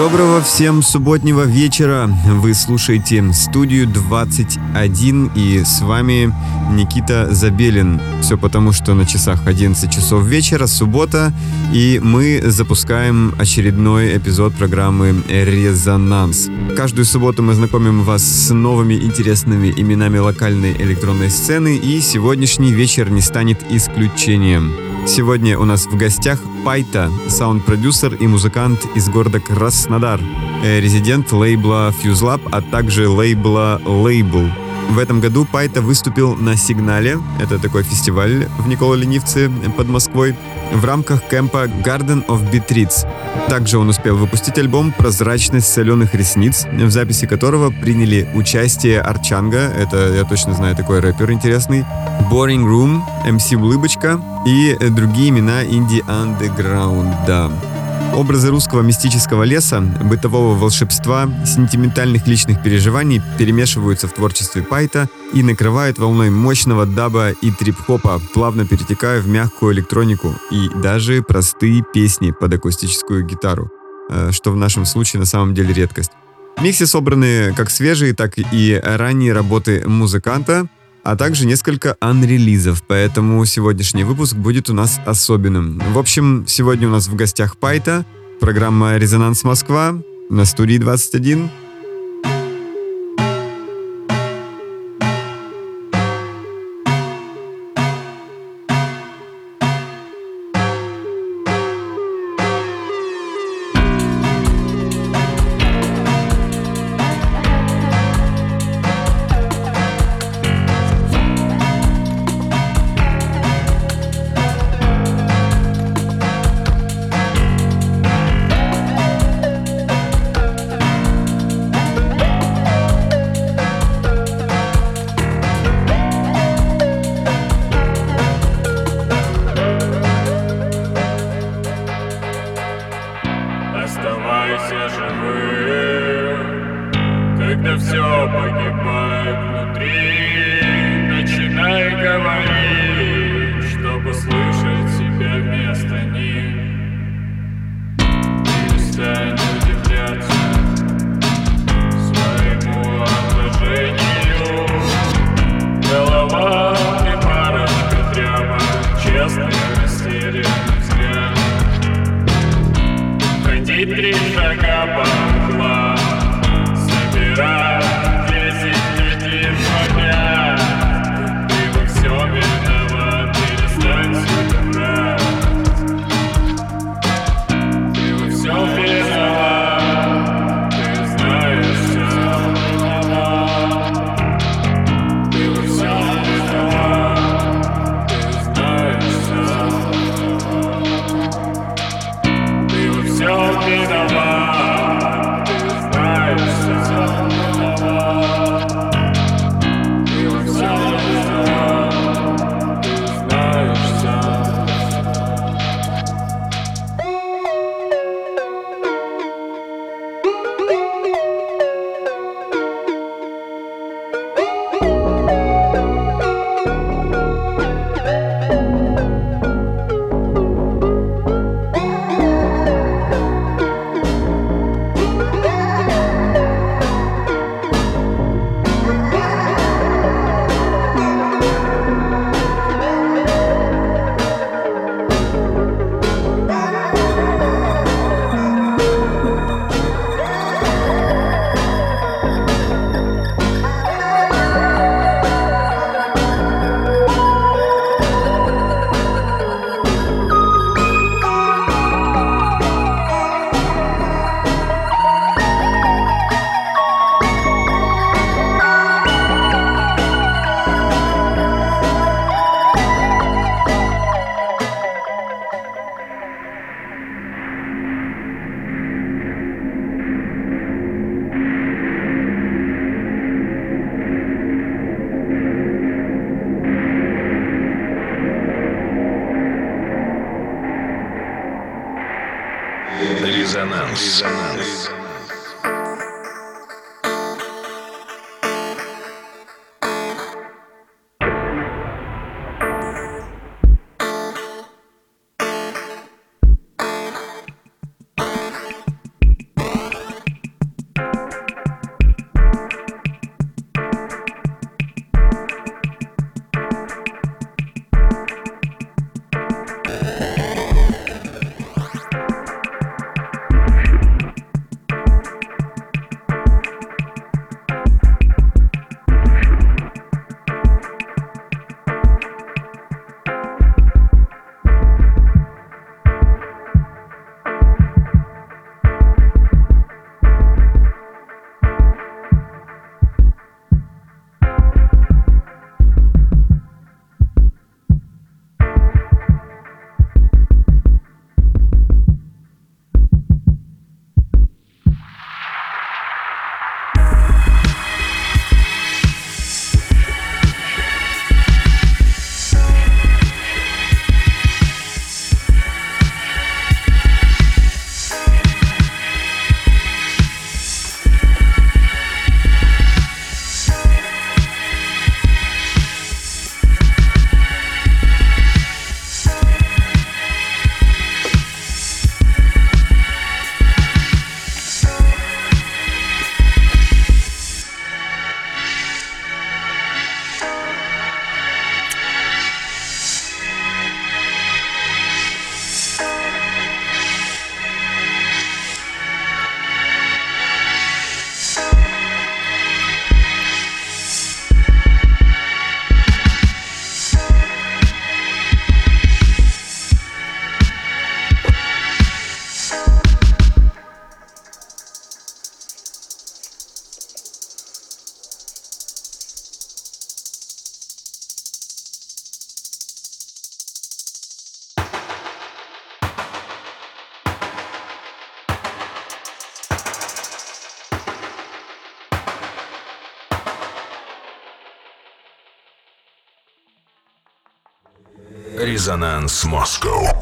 Доброго всем субботнего вечера. Вы слушаете студию 21 и с вами Никита Забелин. Все потому, что на часах 11 часов вечера, суббота, и мы запускаем очередной эпизод программы «Резонанс». Каждую субботу мы знакомим вас с новыми интересными именами локальной электронной сцены, и сегодняшний вечер не станет исключением. Сегодня у нас в гостях Пайта, саунд-продюсер и музыкант из города Краснодар, э, резидент лейбла Fuse Lab, а также лейбла Label. В этом году Пайта выступил на «Сигнале», это такой фестиваль в Никола-Ленивце под Москвой, в рамках кемпа Garden of Beatrice. Также он успел выпустить альбом «Прозрачность соленых ресниц», в записи которого приняли участие Арчанга, это я точно знаю такой рэпер интересный, Boring Room, MC Улыбочка и другие имена инди-андеграунда. Образы русского мистического леса, бытового волшебства, сентиментальных личных переживаний перемешиваются в творчестве Пайта и накрывают волной мощного даба и трип-хопа, плавно перетекая в мягкую электронику и даже простые песни под акустическую гитару, э, что в нашем случае на самом деле редкость. В миксе собраны как свежие, так и ранние работы музыканта – а также несколько анрелизов, поэтому сегодняшний выпуск будет у нас особенным. В общем, сегодня у нас в гостях Пайта, программа «Резонанс Москва» на студии 21. Резонанс Москва.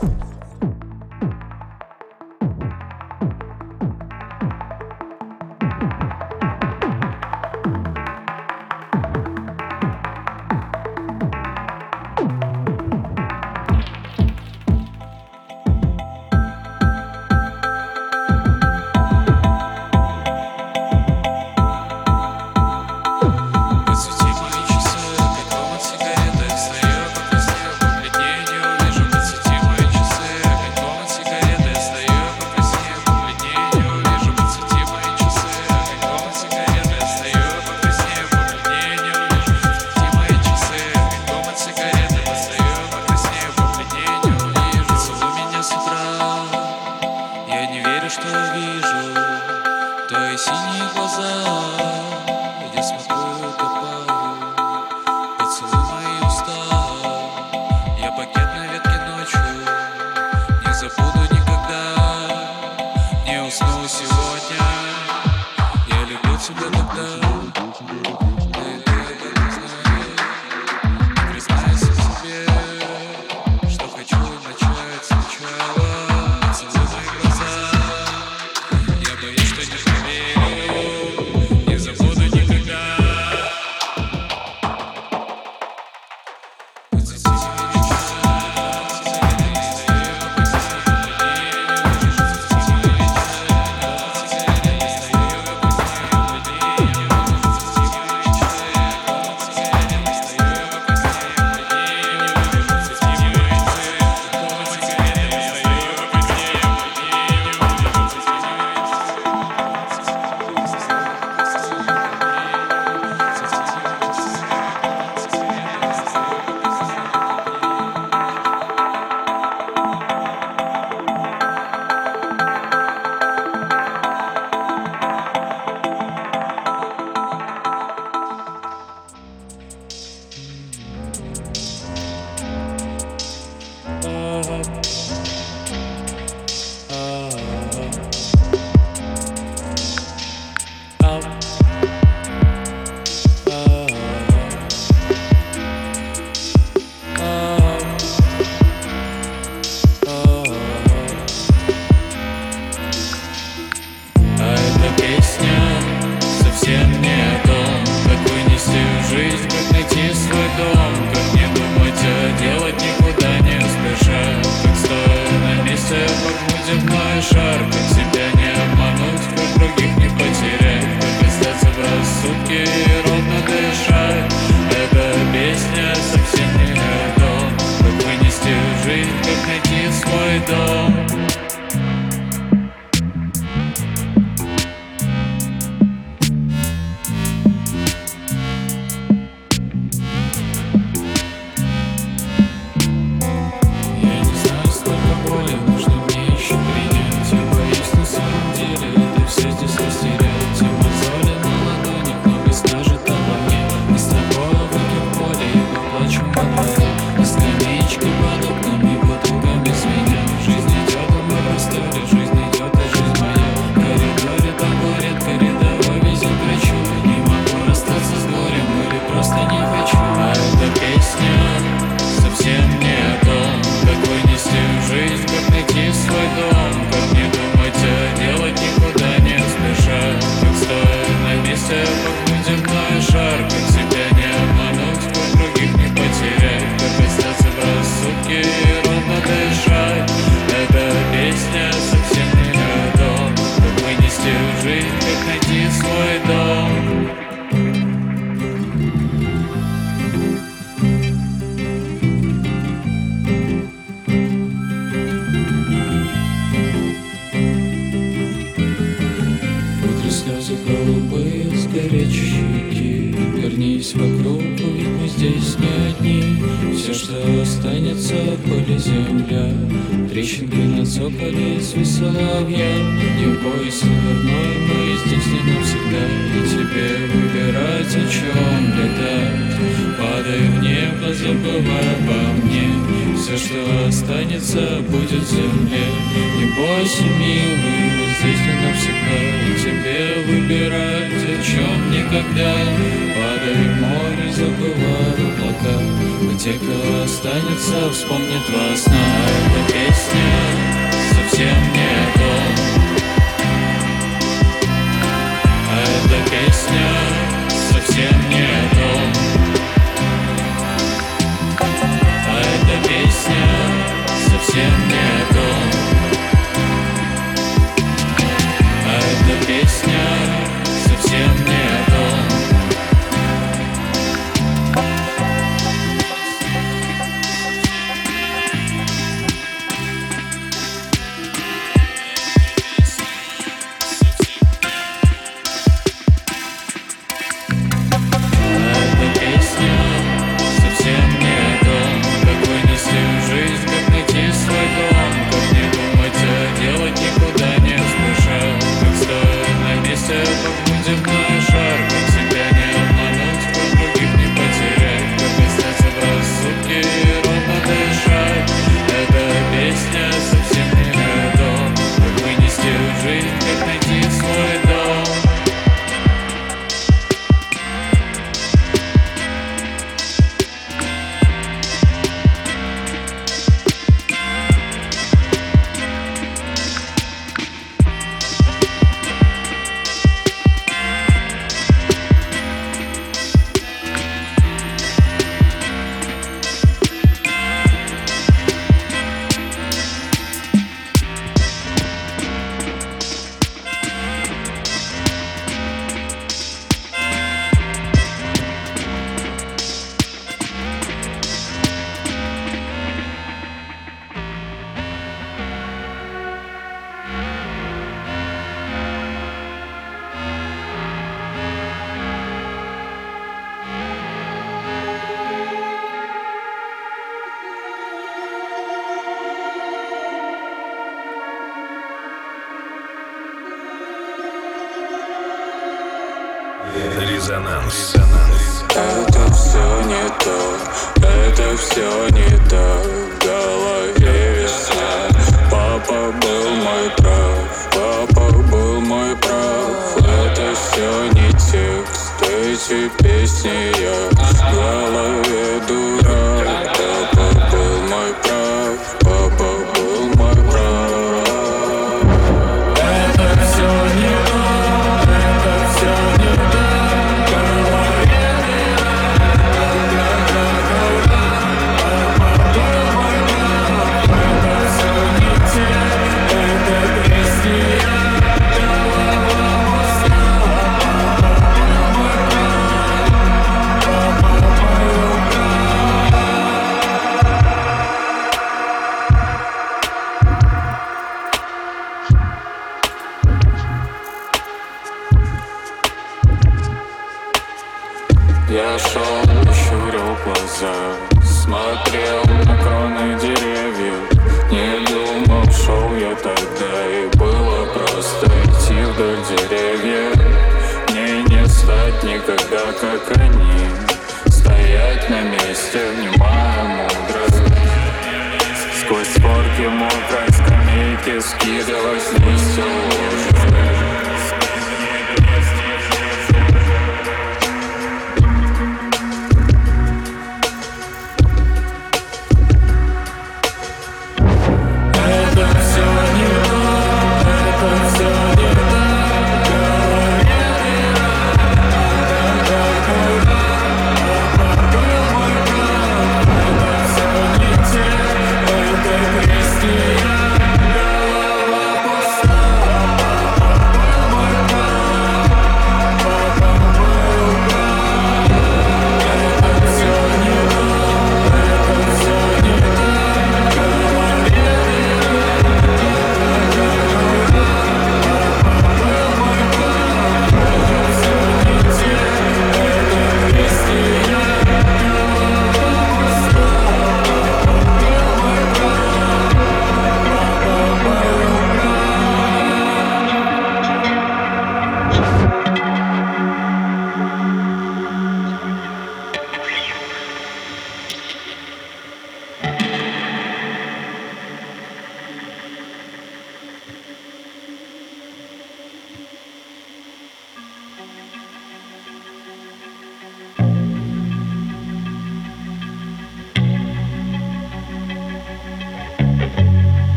Резонанс. Это все не то, это все не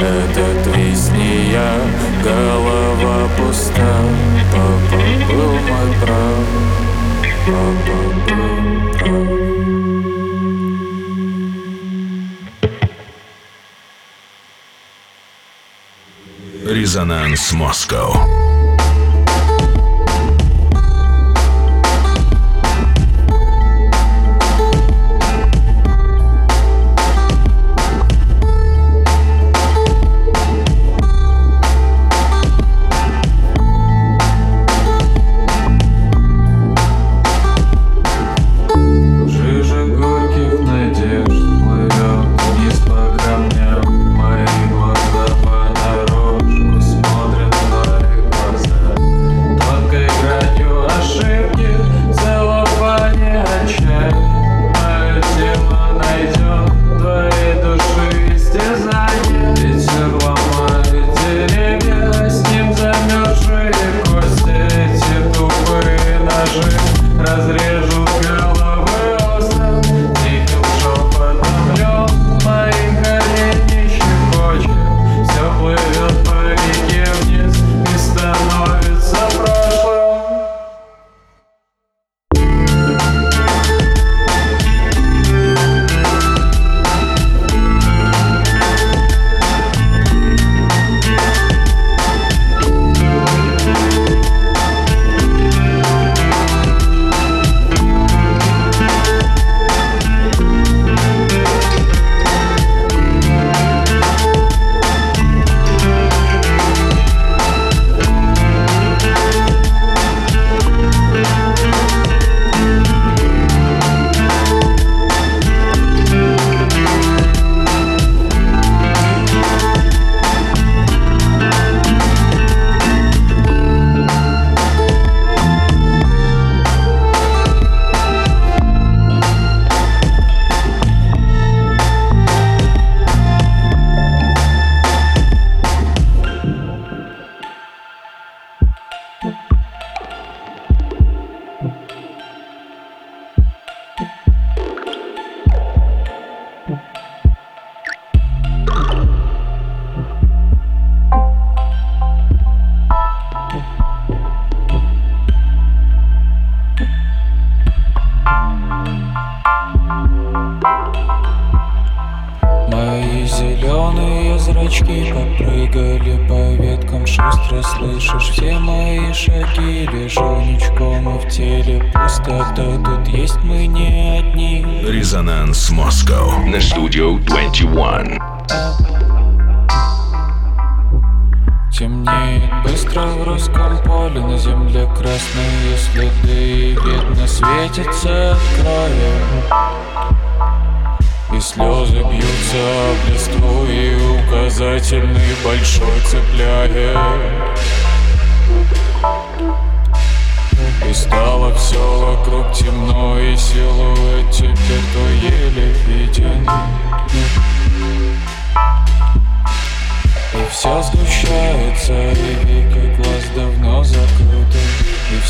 Этот весь не я, голова пуста. Папа был мой прав, папа был прав. Резонанс Москва.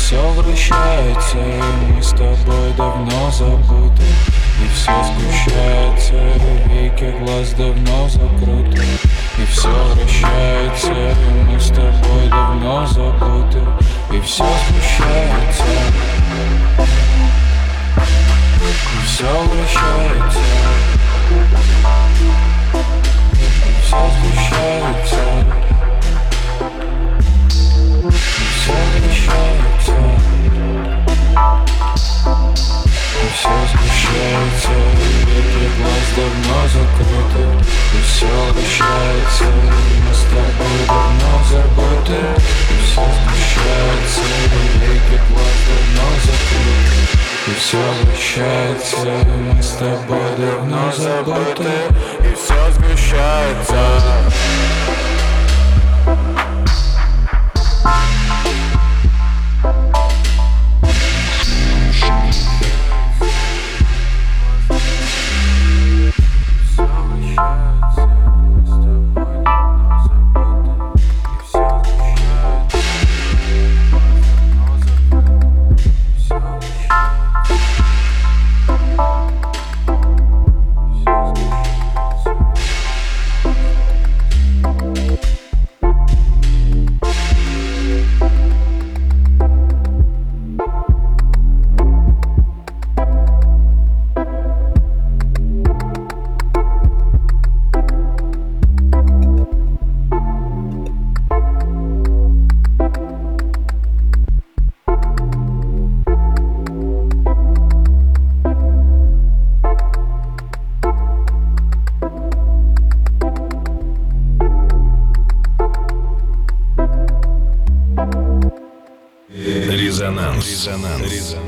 все вращается, И мы с тобой давно забыты И все скучается Веки глаз давно закрыты И все вращается И мы с тобой давно забыты И все сгущается. И все вращается И все сгущается. все сгущается Этот глаз давно закрыты И все обещается. Мы с тобой давно забыты И все сгущается Великий глаз давно закрыты, И все сгущается Мы с тобой давно забыты И все сгущается. Резонанс.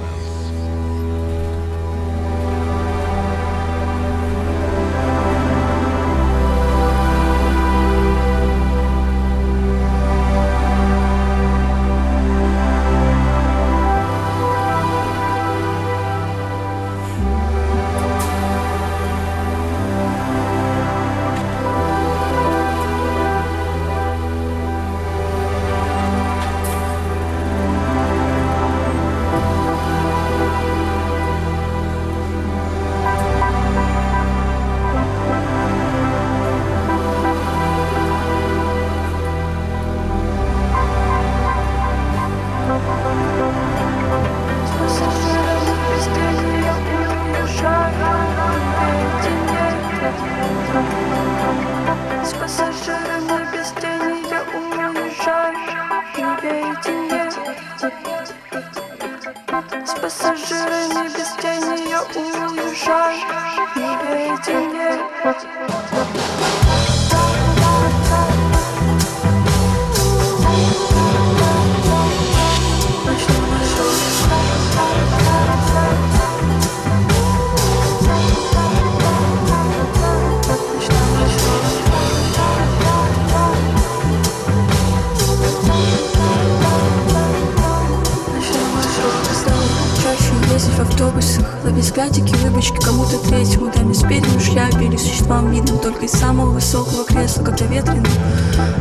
В автобусах Ловить взглядики, улыбочки кому-то третьему Даме спереди в шляпе или существам видным Только из самого высокого кресла, когда ветрено.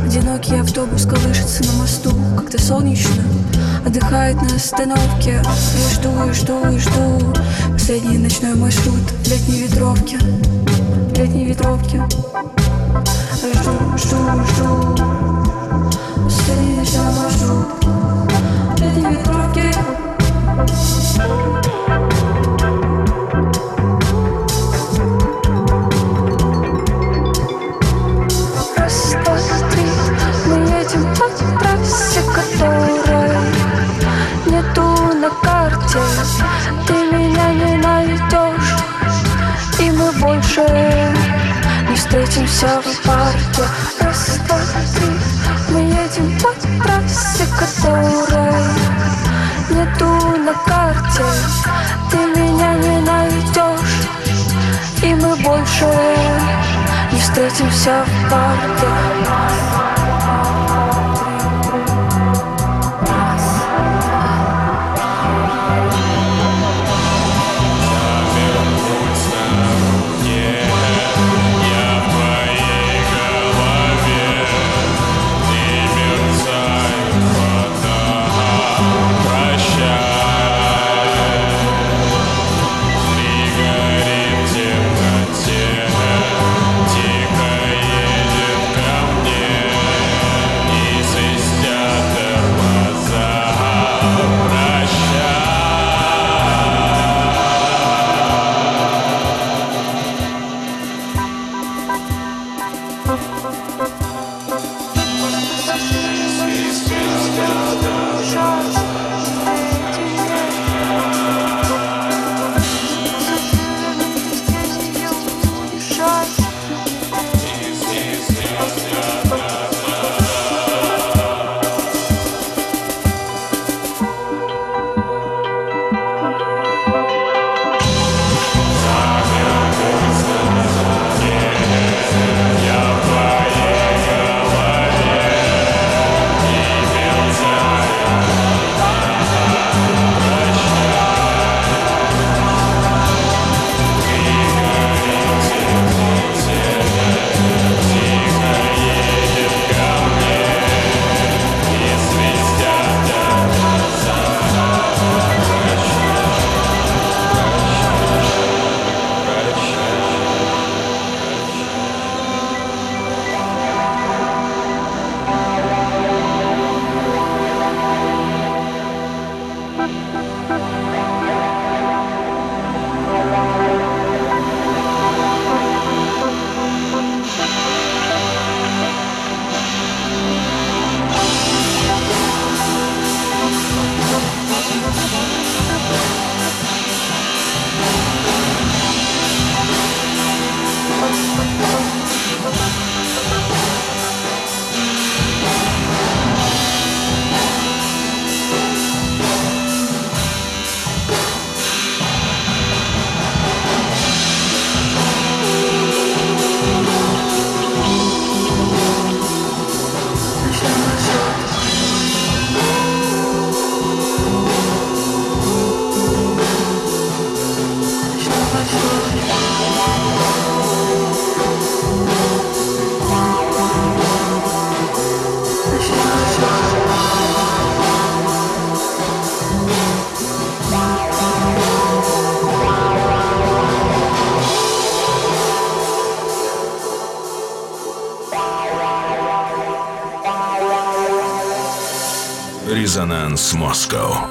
Одинокий автобус колышется на мосту Как-то солнечно Отдыхает на остановке. Я жду и жду и жду. Последний ночной маршрут в летней ветровке В летней ветровке. Я жду, жду, жду. Последний ночной маршрут в летней ветровке. Раз, больше не встретимся в парке два, три, мы едем по трассе, которой нету на карте. Ты меня не найдешь, и мы больше не встретимся в парке Резонанс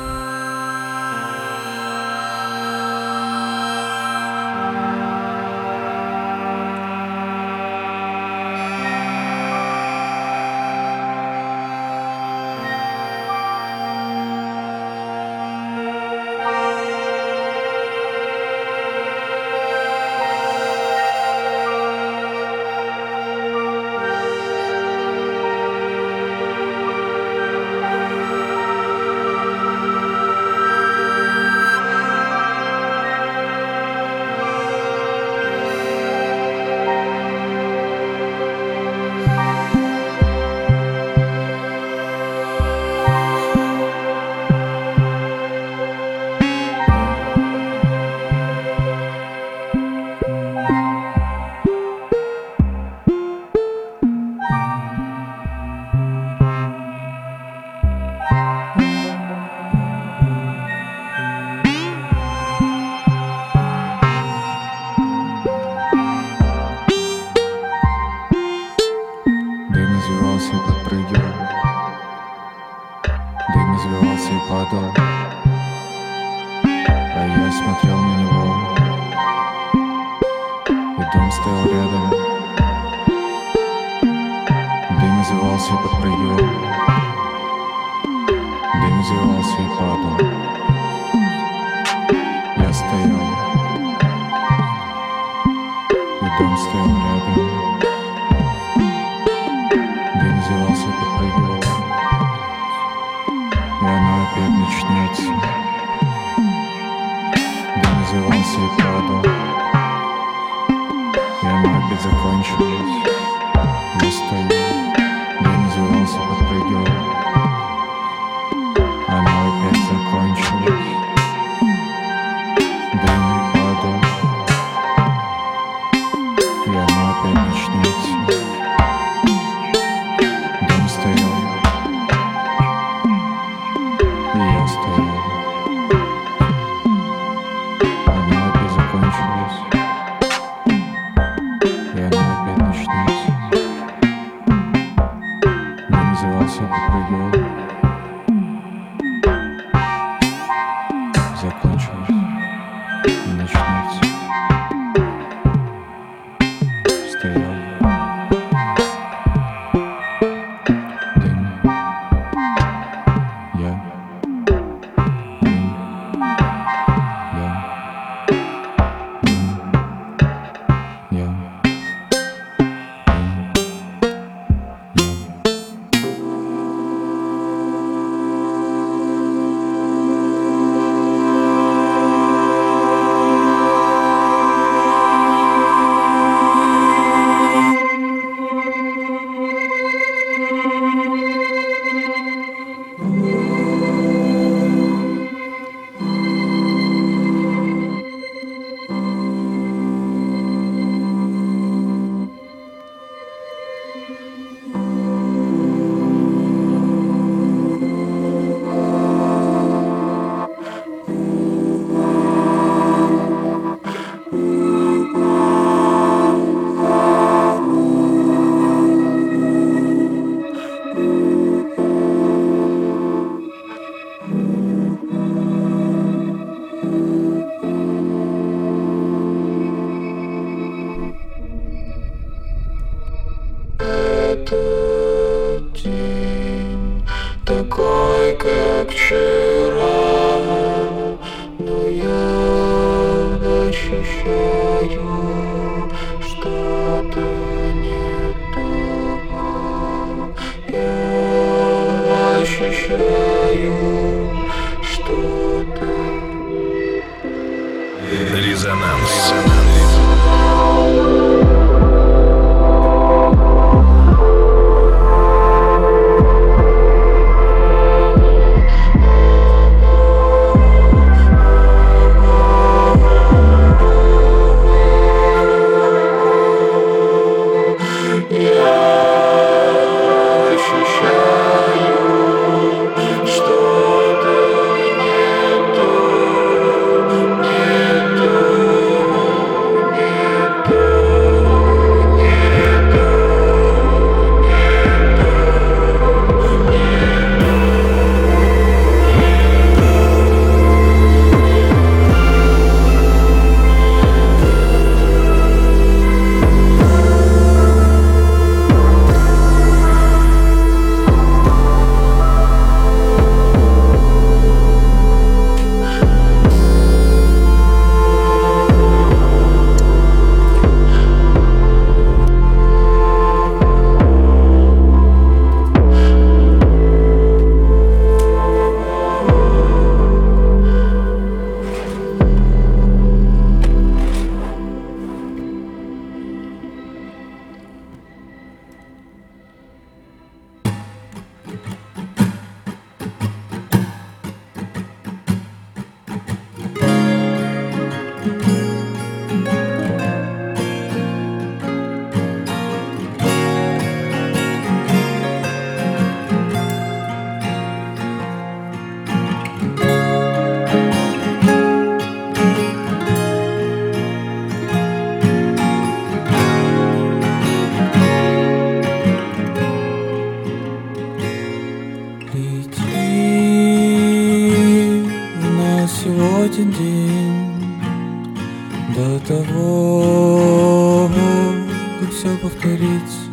как все повторится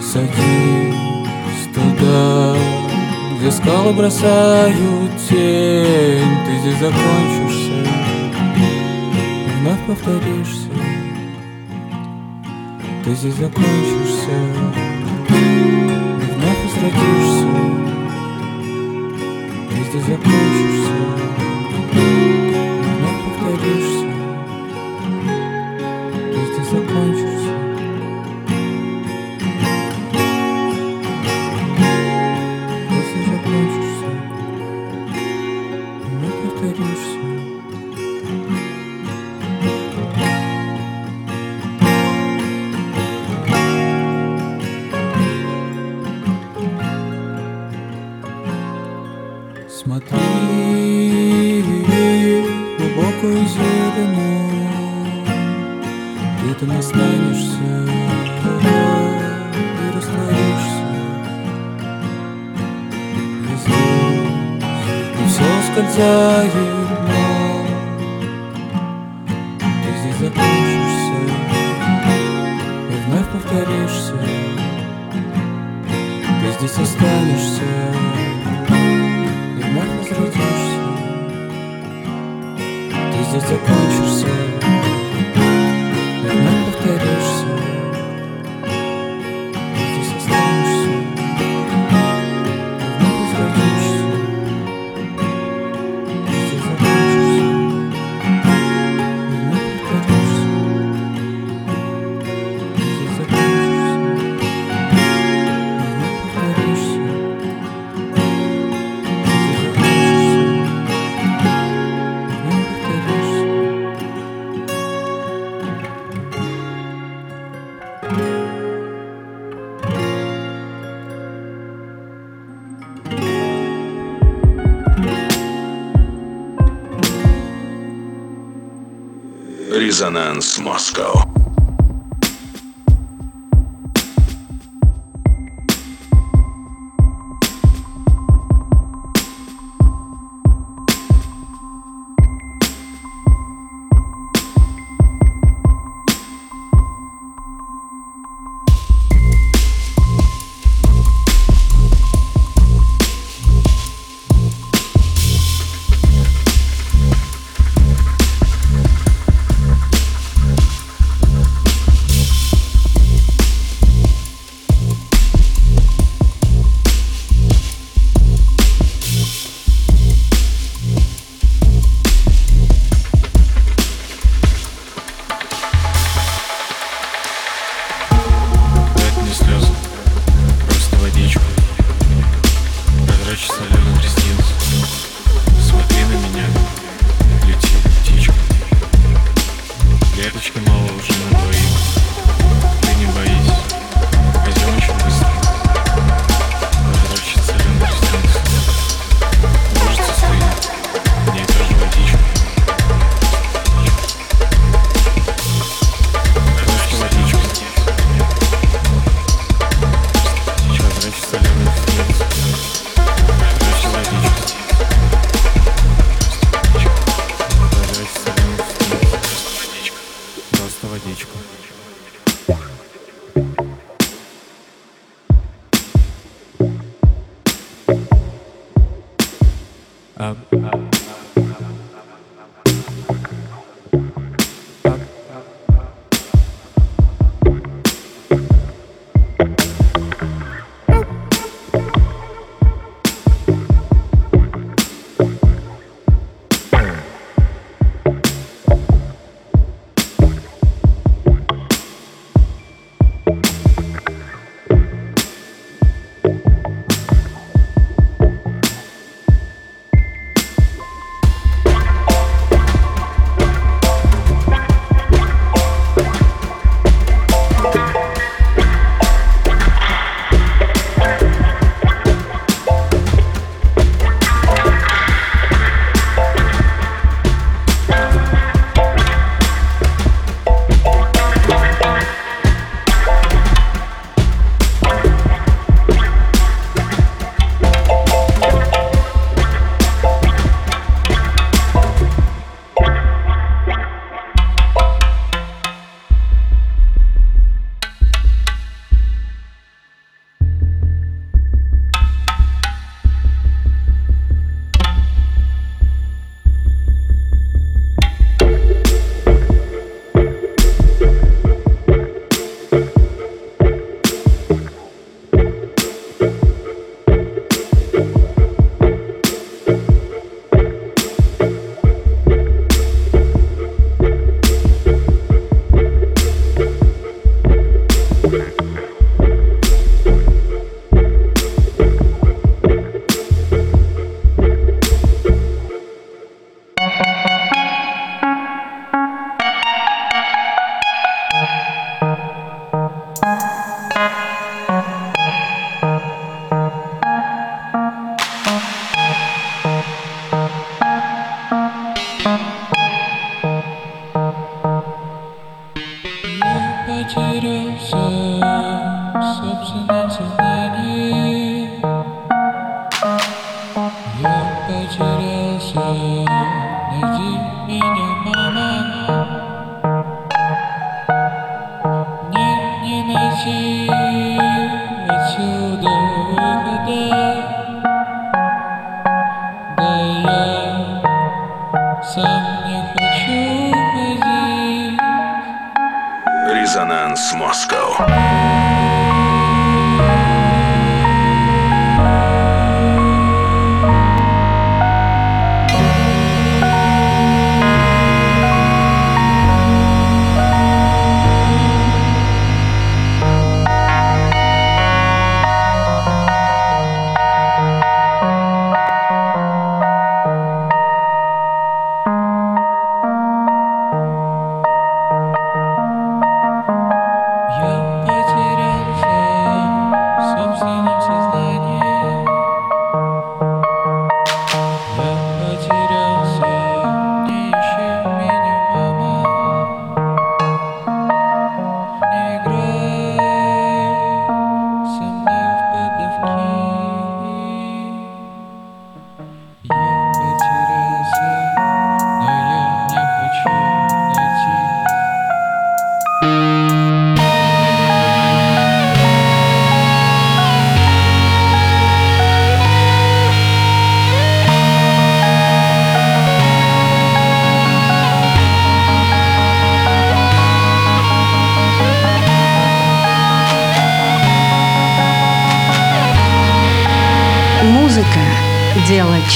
Садись туда, где скалы бросают тень. Ты здесь закончишься, вновь повторишься. Ты здесь закончишься, вновь возвратишься. Ты здесь закончишься. хозяин, но ты здесь закончишься и вновь повторишься. Ты здесь останешься и вновь возвратишься. Ты здесь закончишься. Resonance Moscow.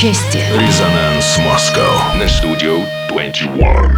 счастья. Резонанс Москва на студию 21.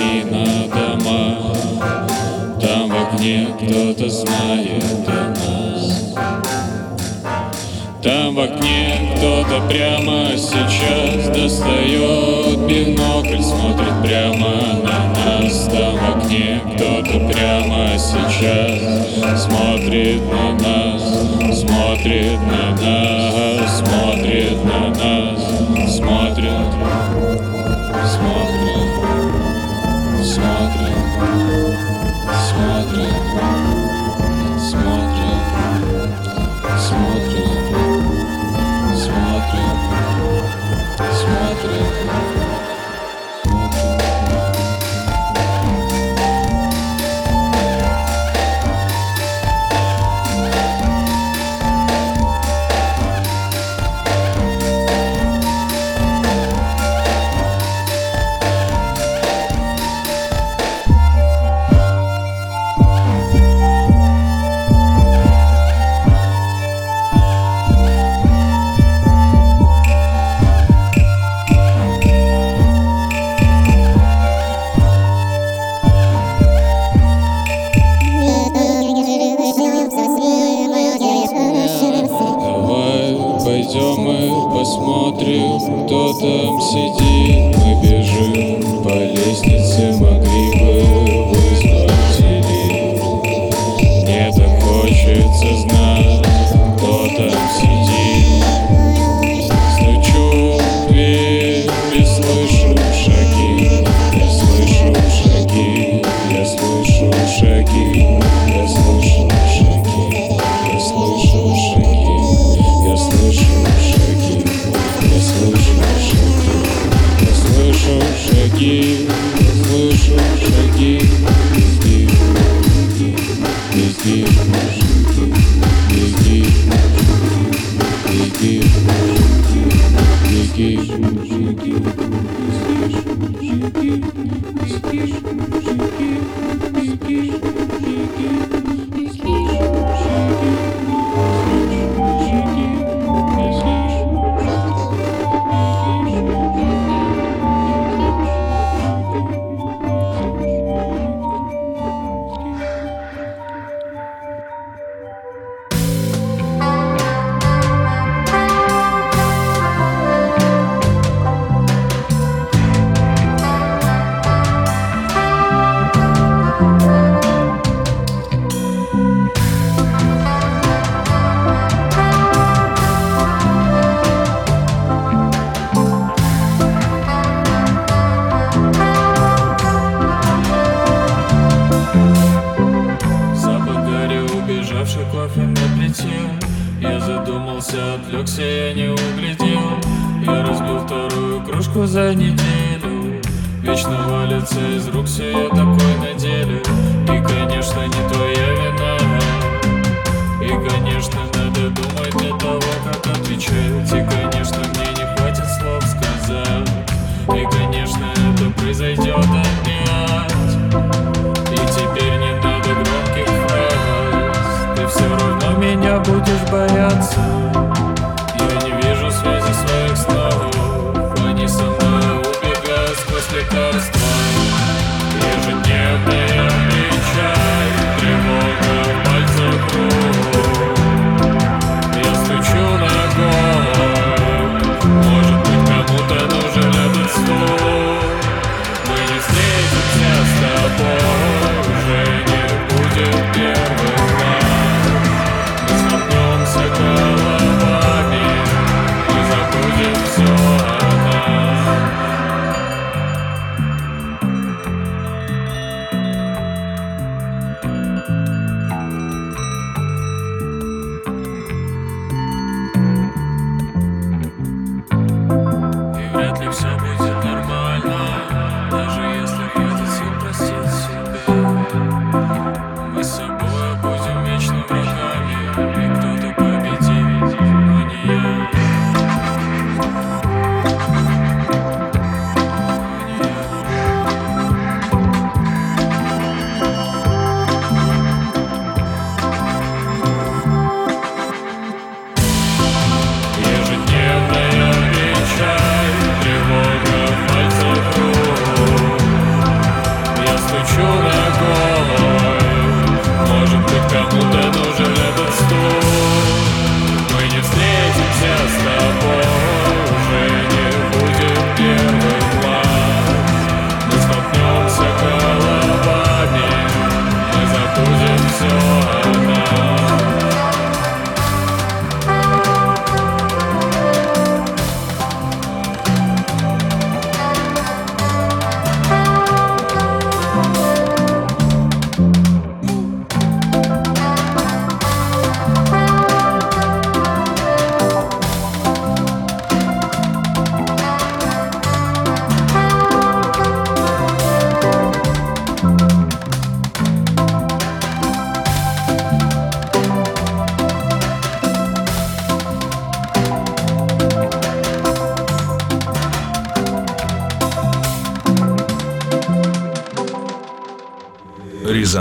смотри на дома, там в окне кто-то знает о нас. Там в окне кто-то прямо сейчас достает бинокль, смотрит прямо на нас. Там в окне кто-то прямо сейчас смотрит на нас, смотрит на нас, смотрит на нас. Thank you.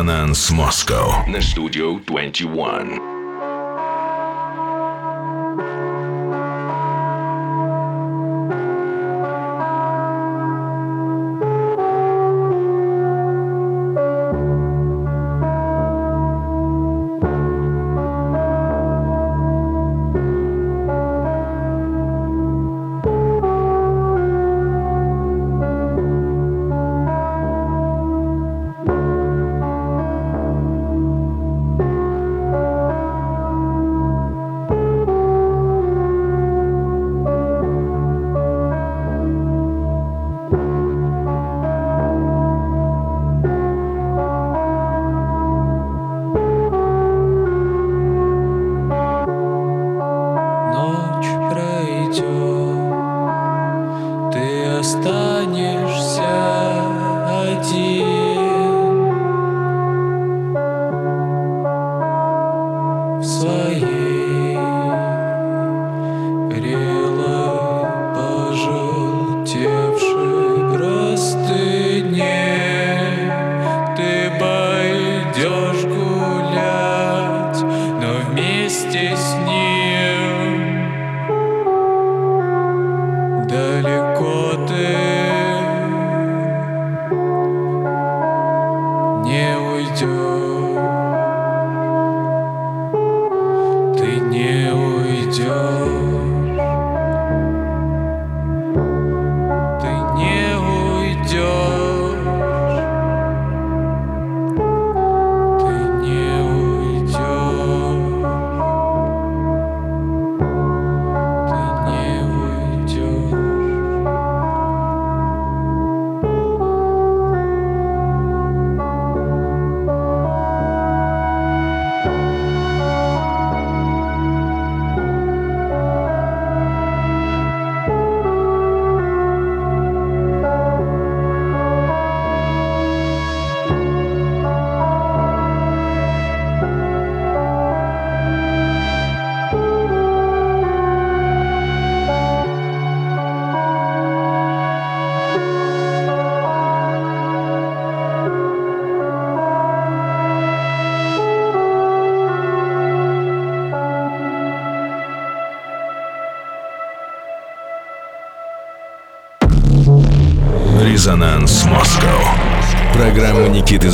Resonance Moscow на Studio 21. 所以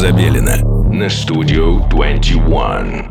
Забелина на студию 21.